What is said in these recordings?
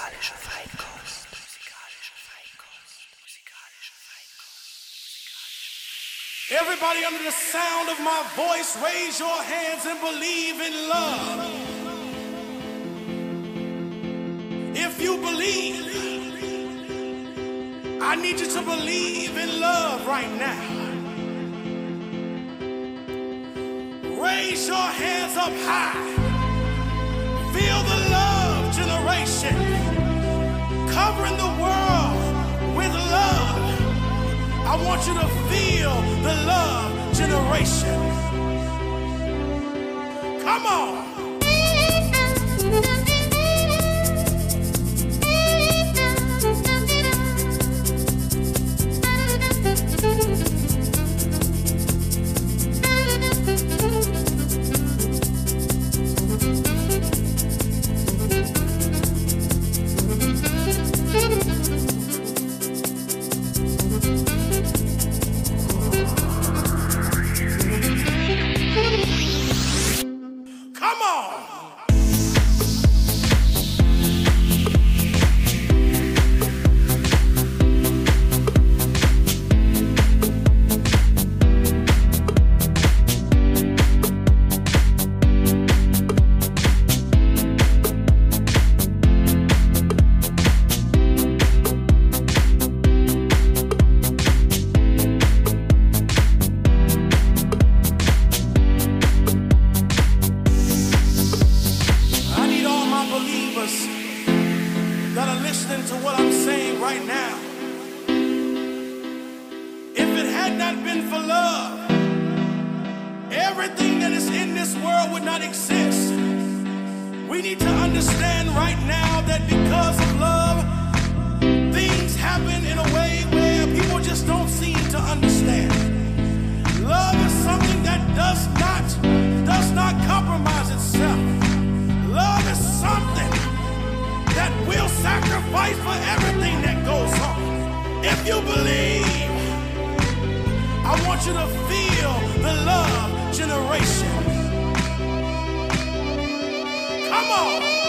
Musikalische Feinkost. Everybody under the sound of my voice, raise your hands and believe in love. If you believe, I need you to believe in love right now. Raise your hands up high. Feel the love generation covering the world with love. I want you to feel the love generation. Come on. Had not been for love, everything that is in this world would not exist. We need to understand right now that because of love, things happen in a way where people just don't seem to understand. Love is something that does not does not compromise itself. Love is something that will sacrifice for everything that goes on. If you believe, I want you to feel the love generation. Come on.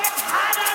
¡Qué